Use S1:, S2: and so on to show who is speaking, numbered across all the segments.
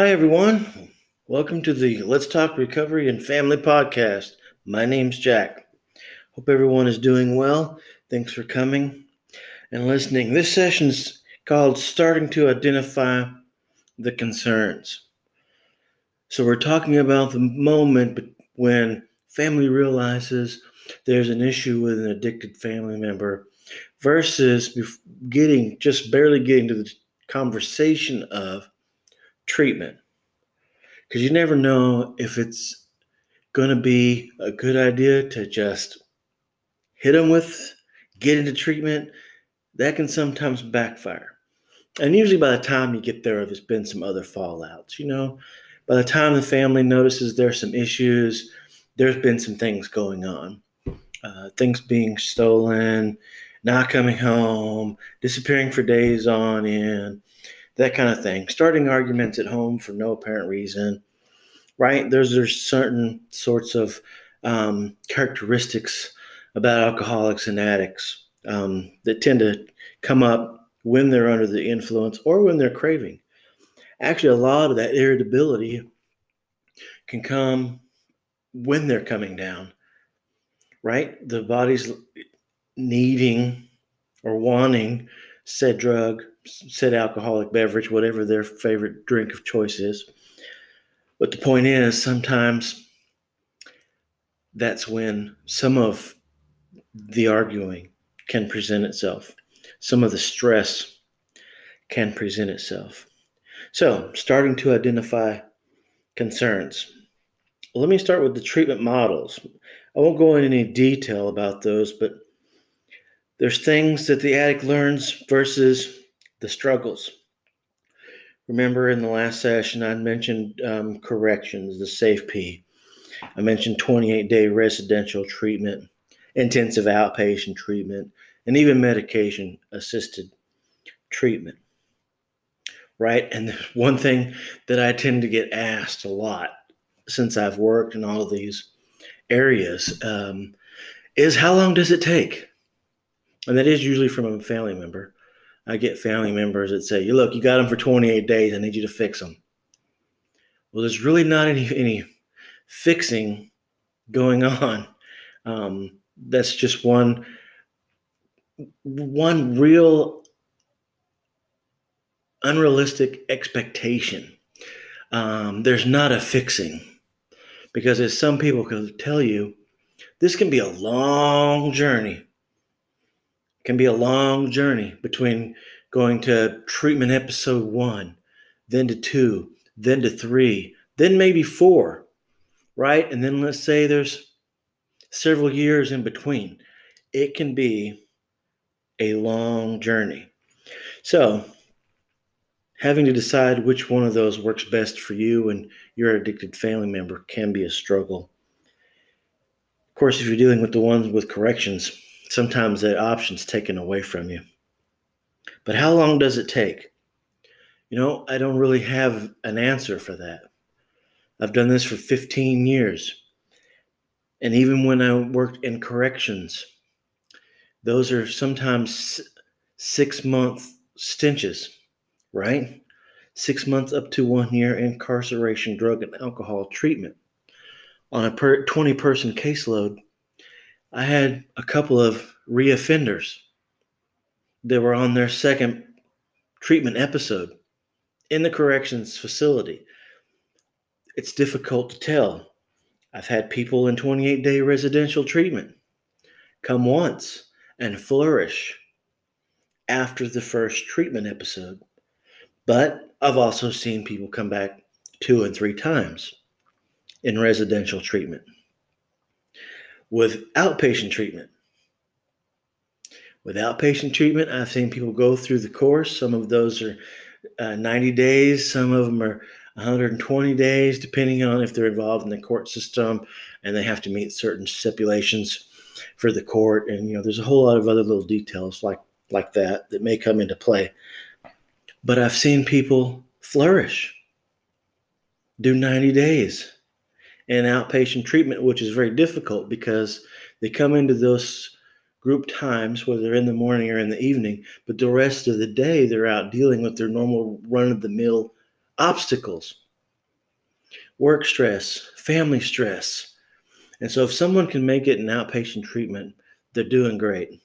S1: Hi, everyone. Welcome to the Let's Talk Recovery and Family podcast. My name's Jack. Hope everyone is doing well. Thanks for coming and listening. This session's called Starting to Identify the Concerns. So, we're talking about the moment when family realizes there's an issue with an addicted family member versus getting just barely getting to the conversation of treatment. Because you never know if it's going to be a good idea to just hit them with get into treatment. That can sometimes backfire. And usually by the time you get there there's been some other fallouts you know? By the time the family notices there's some issues there's been some things going on. Uh, things being stolen not coming home disappearing for days on end that kind of thing. Starting arguments at home for no apparent reason, right? There's there's certain sorts of um, characteristics about alcoholics and addicts um, that tend to come up when they're under the influence or when they're craving. Actually, a lot of that irritability can come when they're coming down, right? The body's needing or wanting said drug said alcoholic beverage, whatever their favorite drink of choice is. But the point is, sometimes that's when some of the arguing can present itself, some of the stress can present itself. So, starting to identify concerns. Let me start with the treatment models. I won't go into any detail about those, but there's things that the addict learns versus the struggles. Remember in the last session, I mentioned um, corrections, the SAFE P. I mentioned 28 day residential treatment, intensive outpatient treatment, and even medication assisted treatment. Right? And one thing that I tend to get asked a lot since I've worked in all of these areas um, is how long does it take? And that is usually from a family member. I get family members that say, "You look, you got them for 28 days. I need you to fix them." Well, there's really not any any fixing going on. Um, that's just one one real unrealistic expectation. Um, there's not a fixing because as some people can tell you, this can be a long journey can be a long journey between going to treatment episode one, then to two, then to three, then maybe four, right? And then let's say there's several years in between. It can be a long journey. So, having to decide which one of those works best for you and your addicted family member can be a struggle. Of course, if you're dealing with the ones with corrections, sometimes that option's taken away from you. But how long does it take? You know, I don't really have an answer for that. I've done this for 15 years. And even when I worked in corrections, those are sometimes six month stenches, right? Six months up to one year incarceration, drug and alcohol treatment. On a per 20 person caseload, I had a couple of reoffenders that were on their second treatment episode in the corrections facility. It's difficult to tell. I've had people in 28 day residential treatment come once and flourish after the first treatment episode. But I've also seen people come back two and three times in residential treatment with outpatient treatment. With outpatient treatment, I've seen people go through the course. Some of those are uh, 90 days, some of them are 120 days, depending on if they're involved in the court system and they have to meet certain stipulations for the court. And you know, there's a whole lot of other little details like like that that may come into play. But I've seen people flourish, do 90 days and outpatient treatment, which is very difficult because they come into those group times, whether in the morning or in the evening, but the rest of the day they're out dealing with their normal run of the mill obstacles, work stress, family stress. And so if someone can make it an outpatient treatment, they're doing great.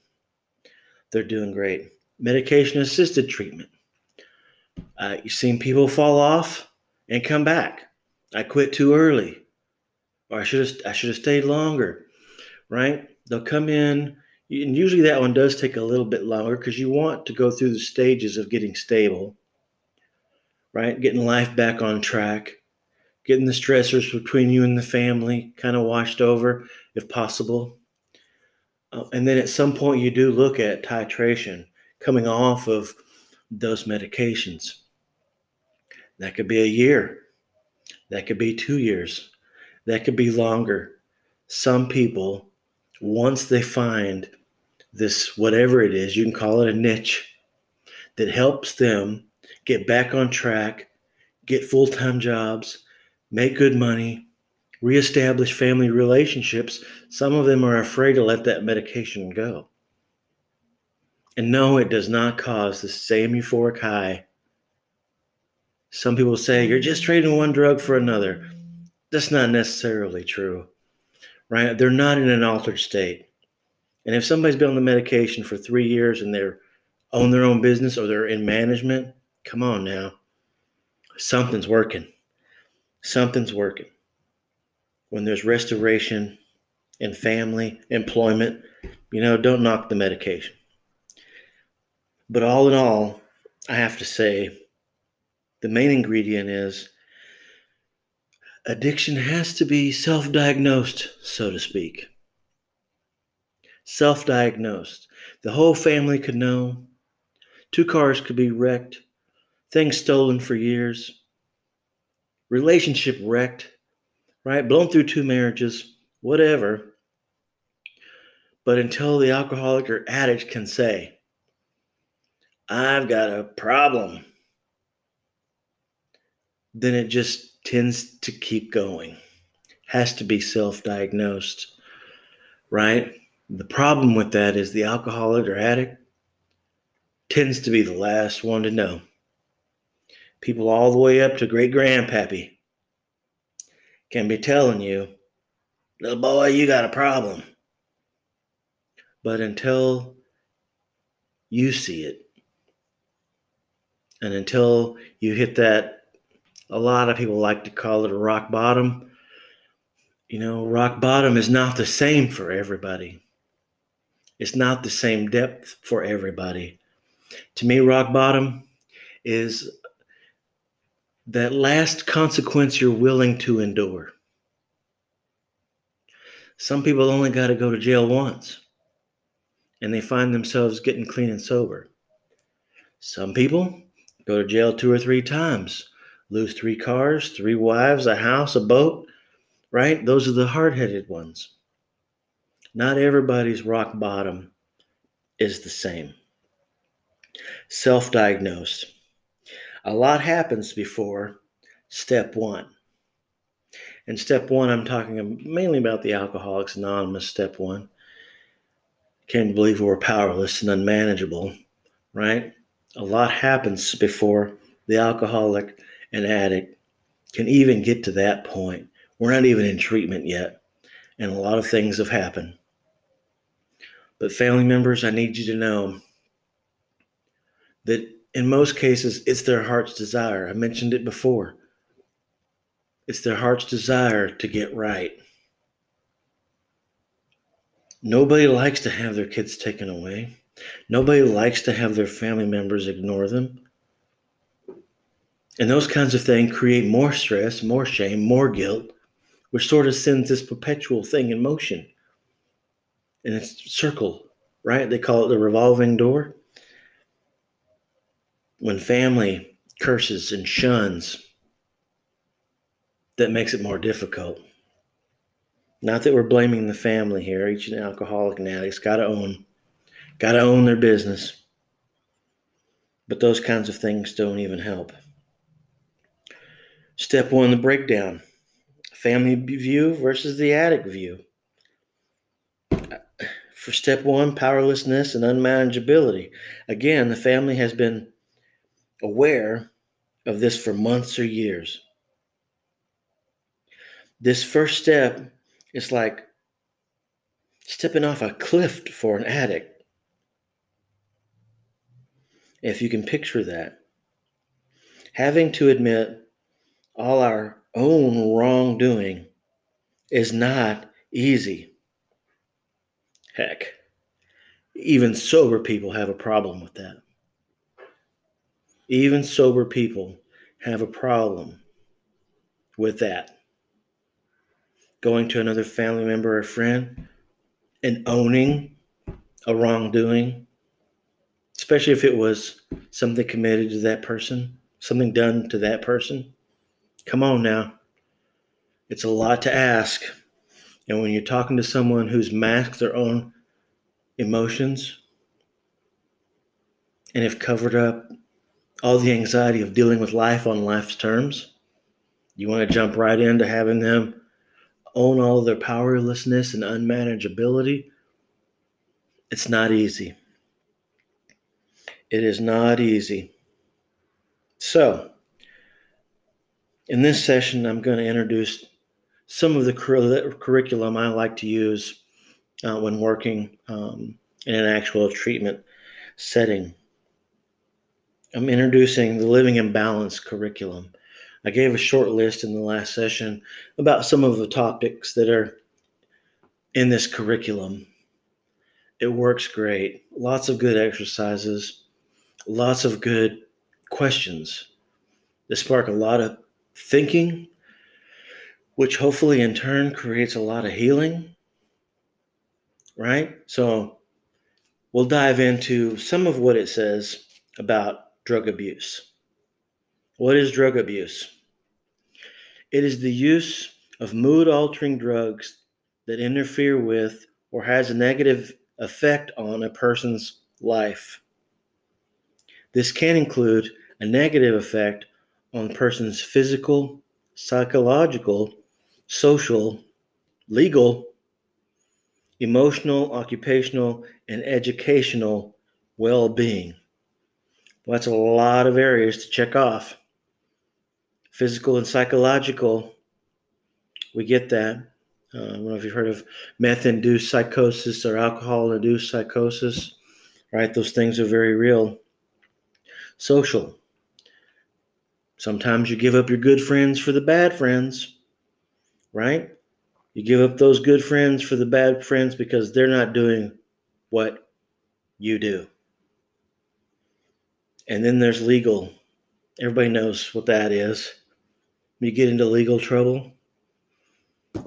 S1: They're doing great. Medication assisted treatment. Uh, you've seen people fall off and come back. I quit too early, or I should have I should have stayed longer. Right? They'll come in, and usually that one does take a little bit longer because you want to go through the stages of getting stable, right? Getting life back on track, getting the stressors between you and the family kind of washed over if possible. Uh, and then at some point, you do look at titration coming off of those medications. That could be a year, that could be two years, that could be longer. Some people once they find this, whatever it is, you can call it a niche that helps them get back on track, get full time jobs, make good money, reestablish family relationships, some of them are afraid to let that medication go. And no, it does not cause the same euphoric high. Some people say you're just trading one drug for another. That's not necessarily true right? They're not in an altered state. And if somebody's been on the medication for three years and they're own their own business or they're in management, come on now. Something's working. Something's working. When there's restoration and family, employment, you know, don't knock the medication. But all in all, I have to say the main ingredient is addiction has to be self diagnosed, so to speak. Self diagnosed. The whole family could know. Two cars could be wrecked, things stolen for years, relationship wrecked, right? Blown through two marriages, whatever. But until the alcoholic or addict can say, I've got a problem, then it just tends to keep going, has to be self diagnosed, right? The problem with that is the alcoholic or addict tends to be the last one to know. People all the way up to great grandpappy can be telling you, little boy, you got a problem. But until you see it, and until you hit that a lot of people like to call it a rock bottom. You know, rock bottom is not the same for everybody. It's not the same depth for everybody. To me, rock bottom is that last consequence you're willing to endure. Some people only got to go to jail once and they find themselves getting clean and sober. Some people go to jail two or three times lose three cars, three wives, a house, a boat, right? Those are the hard headed ones. Not everybody's rock bottom is the same. Self diagnosed. A lot happens before step one. And step one, I'm talking mainly about the Alcoholics Anonymous step one. Can't believe we're powerless and unmanageable, right? A lot happens before the alcoholic an addict can even get to that point. We're not even in treatment yet, and a lot of things have happened. But, family members, I need you to know that in most cases, it's their heart's desire. I mentioned it before. It's their heart's desire to get right. Nobody likes to have their kids taken away. Nobody likes to have their family members ignore them. And those kinds of things create more stress, more shame, more guilt, which sort of sends this perpetual thing in motion. And it's circle, right? They call it the revolving door. When family curses and shuns, that makes it more difficult. Not that we're blaming the family here. Each alcoholic and addict's got to own, got to own their business. But those kinds of things don't even help. Step one, the breakdown family view versus the addict view. For step one, powerlessness and unmanageability. Again, the family has been aware of this for months or years. this first step is like stepping off a cliff for an addict. If you can picture that, having to admit all our own wrongdoing is not easy. Heck, even sober people have a problem with that. Even sober people have a problem with that. Going to another family member or friend and owning a wrongdoing, especially if it was something committed to that person, something done to that person. Come on now. It's a lot to ask. And when you're talking to someone who's masked their own emotions and have covered up all the anxiety of dealing with life on life's terms, you want to jump right into having them own all their powerlessness and unmanageability. It's not easy. It is not easy. So, in this session, I'm going to introduce some of the cur- curriculum I like to use uh, when working um, in an actual treatment setting. I'm introducing the Living in Balance curriculum. I gave a short list in the last session about some of the topics that are in this curriculum. It works great. Lots of good exercises, lots of good questions that spark a lot of thinking, which hopefully in turn creates a lot of healing. Right? So we'll dive into some of what it says about drug abuse. What is drug abuse? It is the use of mood altering drugs that interfere with or has a negative effect on a person's life. This can include a negative effect on a person's physical, psychological, social, legal, emotional, occupational, and educational well being. Well, that's a lot of areas to check off. Physical and psychological, we get that. Uh, I don't know if you've heard of meth induced psychosis or alcohol induced psychosis, right? Those things are very real. Social, Sometimes you give up your good friends for the bad friends, right? You give up those good friends for the bad friends because they're not doing what you do. And then there's legal. Everybody knows what that is. You get into legal trouble,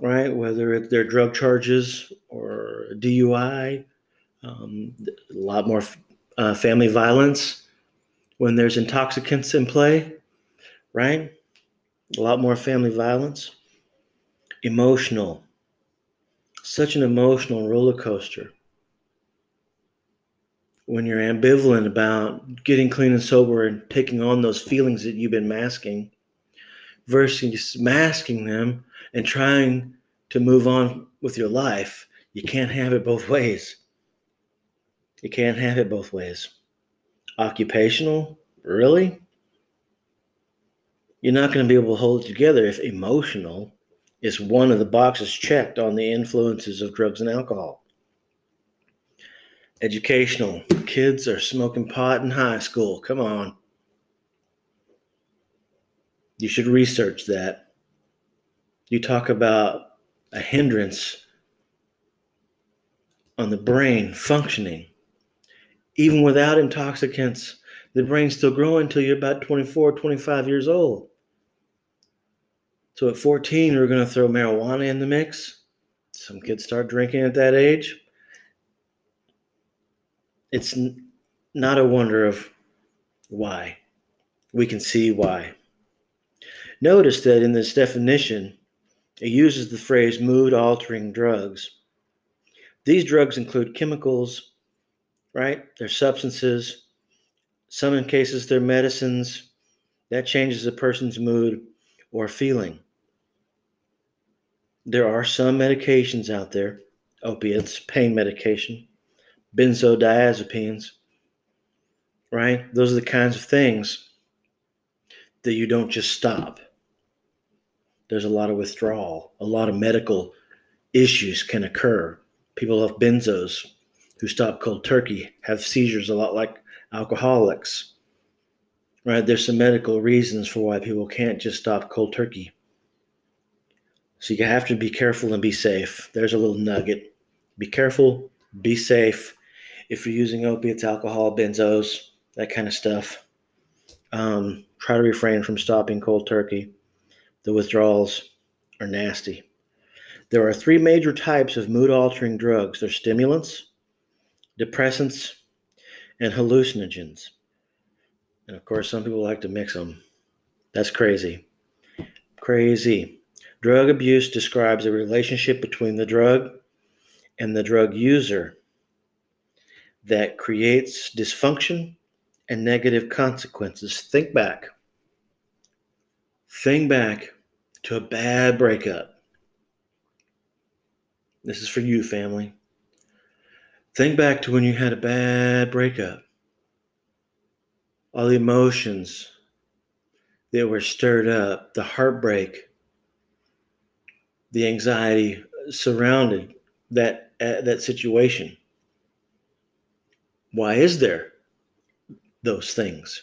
S1: right? Whether they're drug charges or DUI, um, a lot more uh, family violence when there's intoxicants in play right? A lot more family violence. Emotional. Such an emotional roller coaster. When you're ambivalent about getting clean and sober and taking on those feelings that you've been masking versus masking them and trying to move on with your life, you can't have it both ways. You can't have it both ways. Occupational, really? You're not going to be able to hold it together if emotional is one of the boxes checked on the influences of drugs and alcohol. Educational. Kids are smoking pot in high school. Come on. You should research that. You talk about a hindrance on the brain functioning. Even without intoxicants, the brain's still growing until you're about 24, 25 years old. So at 14, we're going to throw marijuana in the mix. Some kids start drinking at that age. It's n- not a wonder of why. We can see why. Notice that in this definition, it uses the phrase mood altering drugs. These drugs include chemicals, right? They're substances. Some in cases, they're medicines. That changes a person's mood or feeling there are some medications out there, opiates, pain medication, benzodiazepines, right? Those are the kinds of things that you don't just stop. there's a lot of withdrawal, a lot of medical issues can occur. People off benzos who stop cold turkey have seizures a lot like alcoholics. Right? There's some medical reasons for why people can't just stop cold turkey. So you have to be careful and be safe. There's a little nugget. Be careful, be safe. If you're using opiates, alcohol, benzos, that kind of stuff, um, try to refrain from stopping cold turkey. The withdrawals are nasty. There are three major types of mood altering drugs there's stimulants, depressants, and hallucinogens. And of course, some people like to mix them. That's crazy. Crazy. Drug abuse describes a relationship between the drug and the drug user that creates dysfunction and negative consequences. Think back. Think back to a bad breakup. This is for you, family. Think back to when you had a bad breakup. All the emotions that were stirred up, the heartbreak, the anxiety surrounded that uh, that situation. Why is there those things?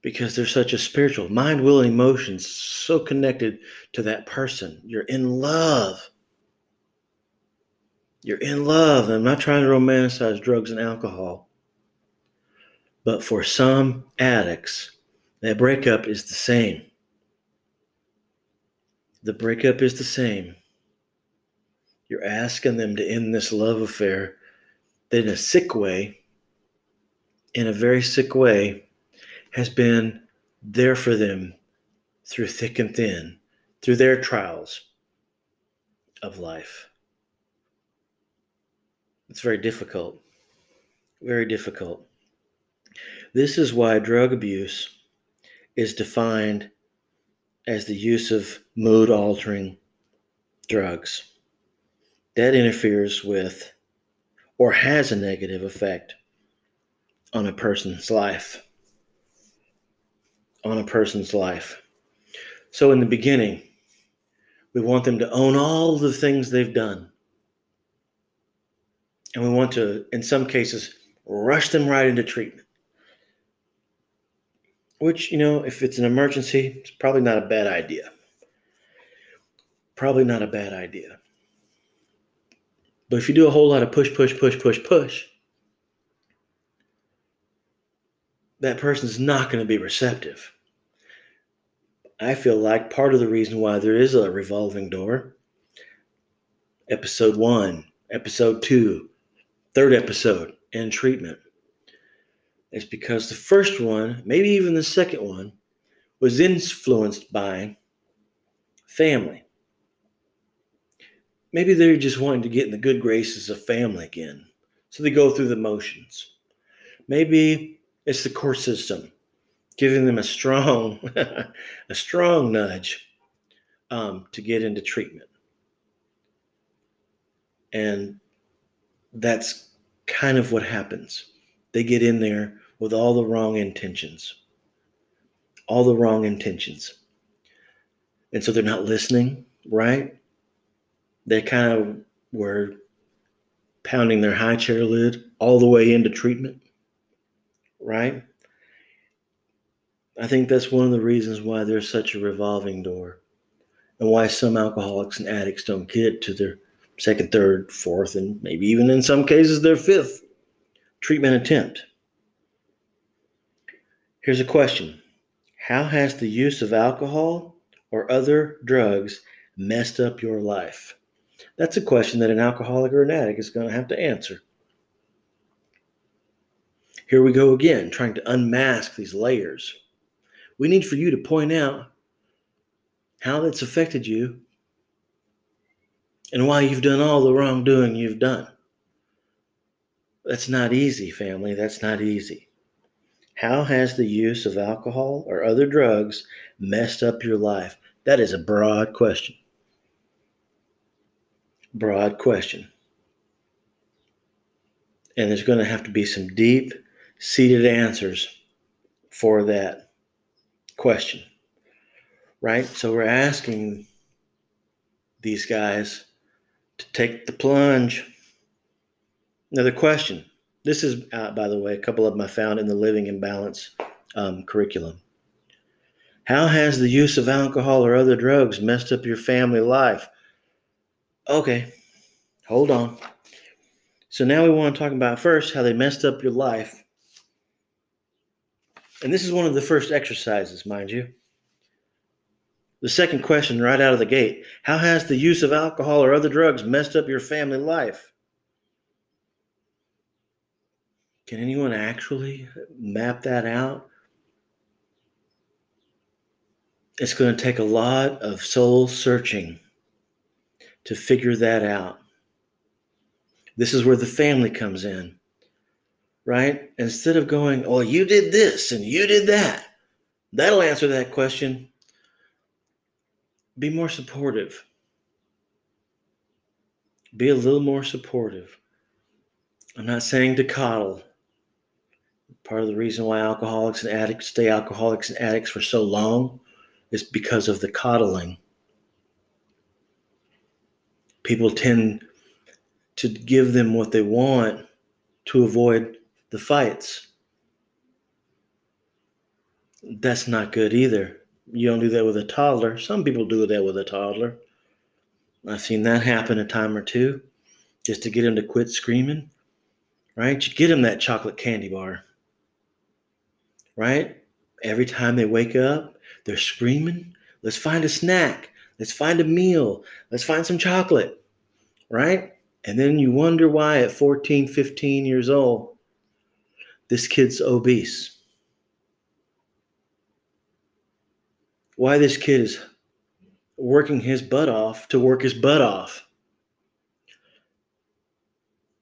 S1: Because there's such a spiritual mind, will, and emotions so connected to that person. You're in love. You're in love. I'm not trying to romanticize drugs and alcohol. But for some addicts, that breakup is the same. The breakup is the same. You're asking them to end this love affair that, in a sick way, in a very sick way, has been there for them through thick and thin, through their trials of life. It's very difficult. Very difficult. This is why drug abuse is defined as the use of mood altering drugs. That interferes with or has a negative effect on a person's life. On a person's life. So, in the beginning, we want them to own all the things they've done. And we want to, in some cases, rush them right into treatment. Which, you know, if it's an emergency, it's probably not a bad idea. Probably not a bad idea. But if you do a whole lot of push, push, push, push, push, that person's not going to be receptive. I feel like part of the reason why there is a revolving door, episode one, episode two, third episode, in treatment, It's because the first one, maybe even the second one, was influenced by family. Maybe they're just wanting to get in the good graces of family again. So they go through the motions. Maybe it's the court system giving them a strong, a strong nudge um, to get into treatment. And that's kind of what happens. They get in there with all the wrong intentions. All the wrong intentions. And so they're not listening, right? They kind of were pounding their high chair lid all the way into treatment, right? I think that's one of the reasons why there's such a revolving door and why some alcoholics and addicts don't get to their second, third, fourth, and maybe even in some cases their fifth treatment attempt. Here's a question How has the use of alcohol or other drugs messed up your life? That's a question that an alcoholic or an addict is going to have to answer. Here we go again, trying to unmask these layers. We need for you to point out how that's affected you and why you've done all the wrongdoing you've done. That's not easy, family. That's not easy. How has the use of alcohol or other drugs messed up your life? That is a broad question. Broad question. And there's going to have to be some deep seated answers for that question. right? So we're asking these guys to take the plunge. Another question. This is, uh, by the way, a couple of them I found in the Living in Balance um, curriculum. How has the use of alcohol or other drugs messed up your family life? Okay, hold on. So now we want to talk about first how they messed up your life. And this is one of the first exercises, mind you. The second question, right out of the gate How has the use of alcohol or other drugs messed up your family life? Can anyone actually map that out? It's going to take a lot of soul searching to figure that out. This is where the family comes in, right? Instead of going, oh, you did this and you did that, that'll answer that question. Be more supportive. Be a little more supportive. I'm not saying to coddle. Part of the reason why alcoholics and addicts stay alcoholics and addicts for so long is because of the coddling. People tend to give them what they want to avoid the fights. That's not good either. You don't do that with a toddler. Some people do that with a toddler. I've seen that happen a time or two just to get him to quit screaming. Right? You get him that chocolate candy bar. Right? Every time they wake up, they're screaming. Let's find a snack. Let's find a meal. Let's find some chocolate. Right? And then you wonder why at 14, 15 years old, this kid's obese. Why this kid is working his butt off to work his butt off.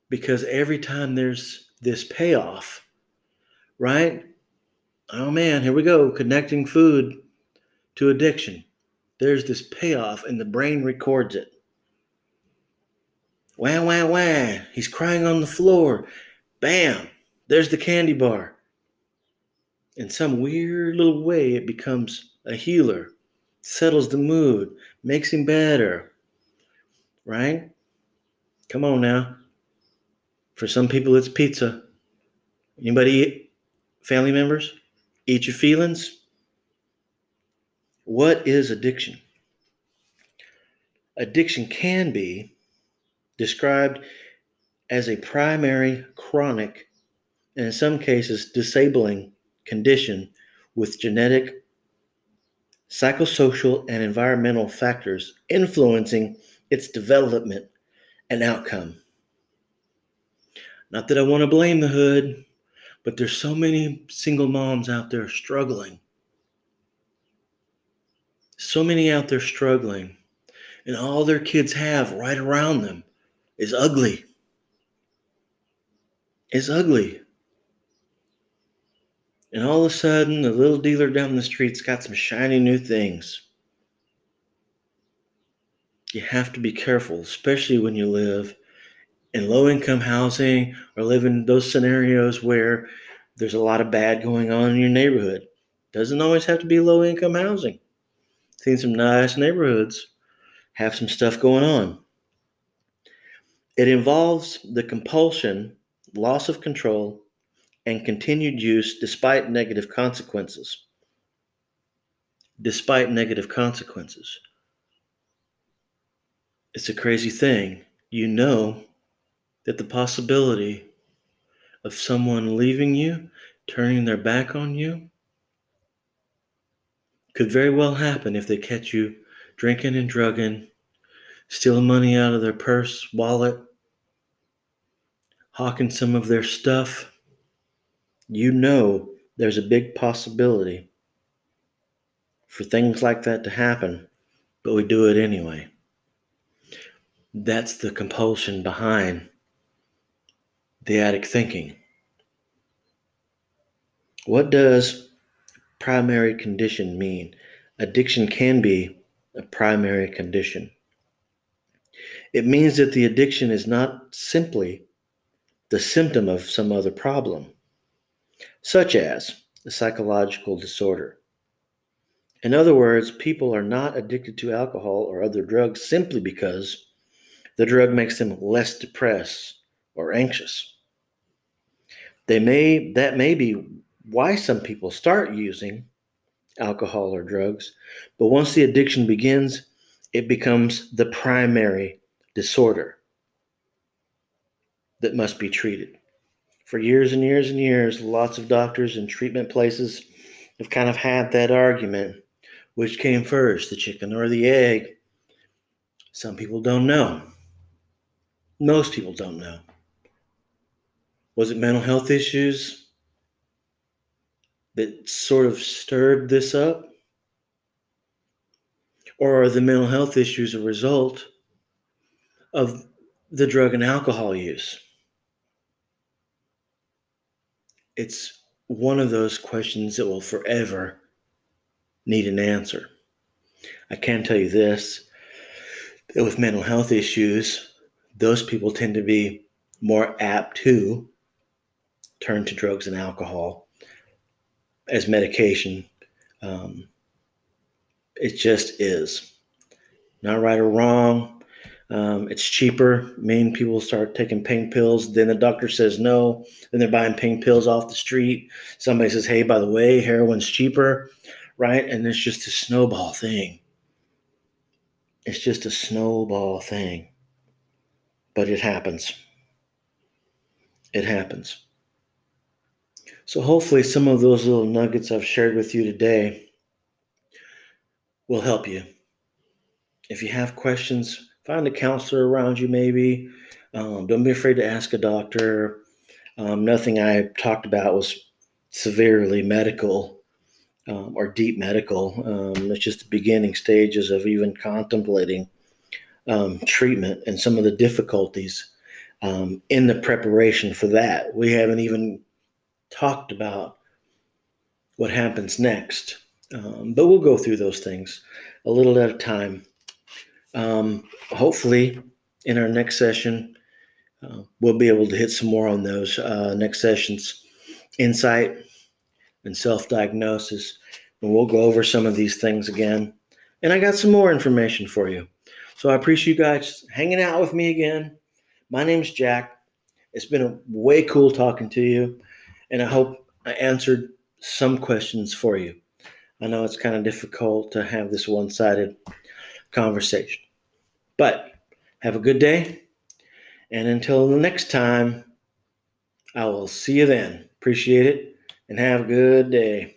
S1: Because every time there's this payoff, right? Oh man, here we go, connecting food to addiction. There's this payoff, and the brain records it. Wah, wah, wah. He's crying on the floor. Bam. There's the candy bar. In some weird little way, it becomes a healer, settles the mood, makes him better. Right? Come on now. For some people, it's pizza. Anybody eat? Family members? Eat your feelings? What is addiction? Addiction can be described as a primary chronic and in some cases disabling condition with genetic, psychosocial, and environmental factors influencing its development and outcome. Not that I want to blame the hood, but there's so many single moms out there struggling. So many out there struggling, and all their kids have right around them is ugly. Is ugly. And all of a sudden, the little dealer down the street's got some shiny new things. You have to be careful, especially when you live in low income housing or live in those scenarios where there's a lot of bad going on in your neighborhood. Doesn't always have to be low income housing. Seen some nice neighborhoods have some stuff going on. It involves the compulsion, loss of control, and continued use despite negative consequences. Despite negative consequences. It's a crazy thing. You know that the possibility of someone leaving you, turning their back on you, could very well happen if they catch you drinking and drugging, stealing money out of their purse, wallet, hawking some of their stuff, you know there's a big possibility for things like that to happen, but we do it anyway. That's the compulsion behind the addict thinking. What does primary condition mean? Addiction can be a primary condition. It means that the addiction is not simply the symptom of some other problem, such as a psychological disorder, In other words, people are not addicted to alcohol or other drugs simply because the drug makes them less depressed or anxious. They may that may be why some people start using alcohol or drugs, but once the addiction begins, it becomes the primary disorder that must be treated. For years and years and years, lots of doctors and treatment places have kind of had that argument which came first, the chicken or the egg? Some people don't know. Most people don't know. Was it mental health issues that sort of stirred this up? Or are the mental health issues a result of the drug and alcohol use? It's one of those questions that will forever need an answer. I can tell you this that with mental health issues, those people tend to be more apt to turn to drugs and alcohol as medication. Um, it just is. Not right or wrong. Um, it's cheaper. Main people start taking pain pills. Then the doctor says no. Then they're buying pain pills off the street. Somebody says, hey, by the way, heroin's cheaper right? And it's just a snowball thing. It's just a snowball thing. But it happens. It happens. So, hopefully, some of those little nuggets I've shared with you today will help you. If you have questions, find a counselor around you, maybe. Um, don't be afraid to ask a doctor. Um, nothing I talked about was severely medical um, or deep medical. Um, it's just the beginning stages of even contemplating um, treatment and some of the difficulties um, in the preparation for that. We haven't even talked about what happens next, but we'll go through those things a little at a time. Um, hopefully, in our next session, uh, we'll be able to hit some more on those uh, next sessions. Insight and self diagnosis. And we'll go over some of these things again. And I got some more information for you. So I appreciate you guys hanging out with me again. My name's Jack. It's been a way cool talking to you. And I hope I answered some questions for you. I know it's kind of difficult to have this one sided conversation. But have a good day. And until the next time, I will see you then. Appreciate it and have a good day.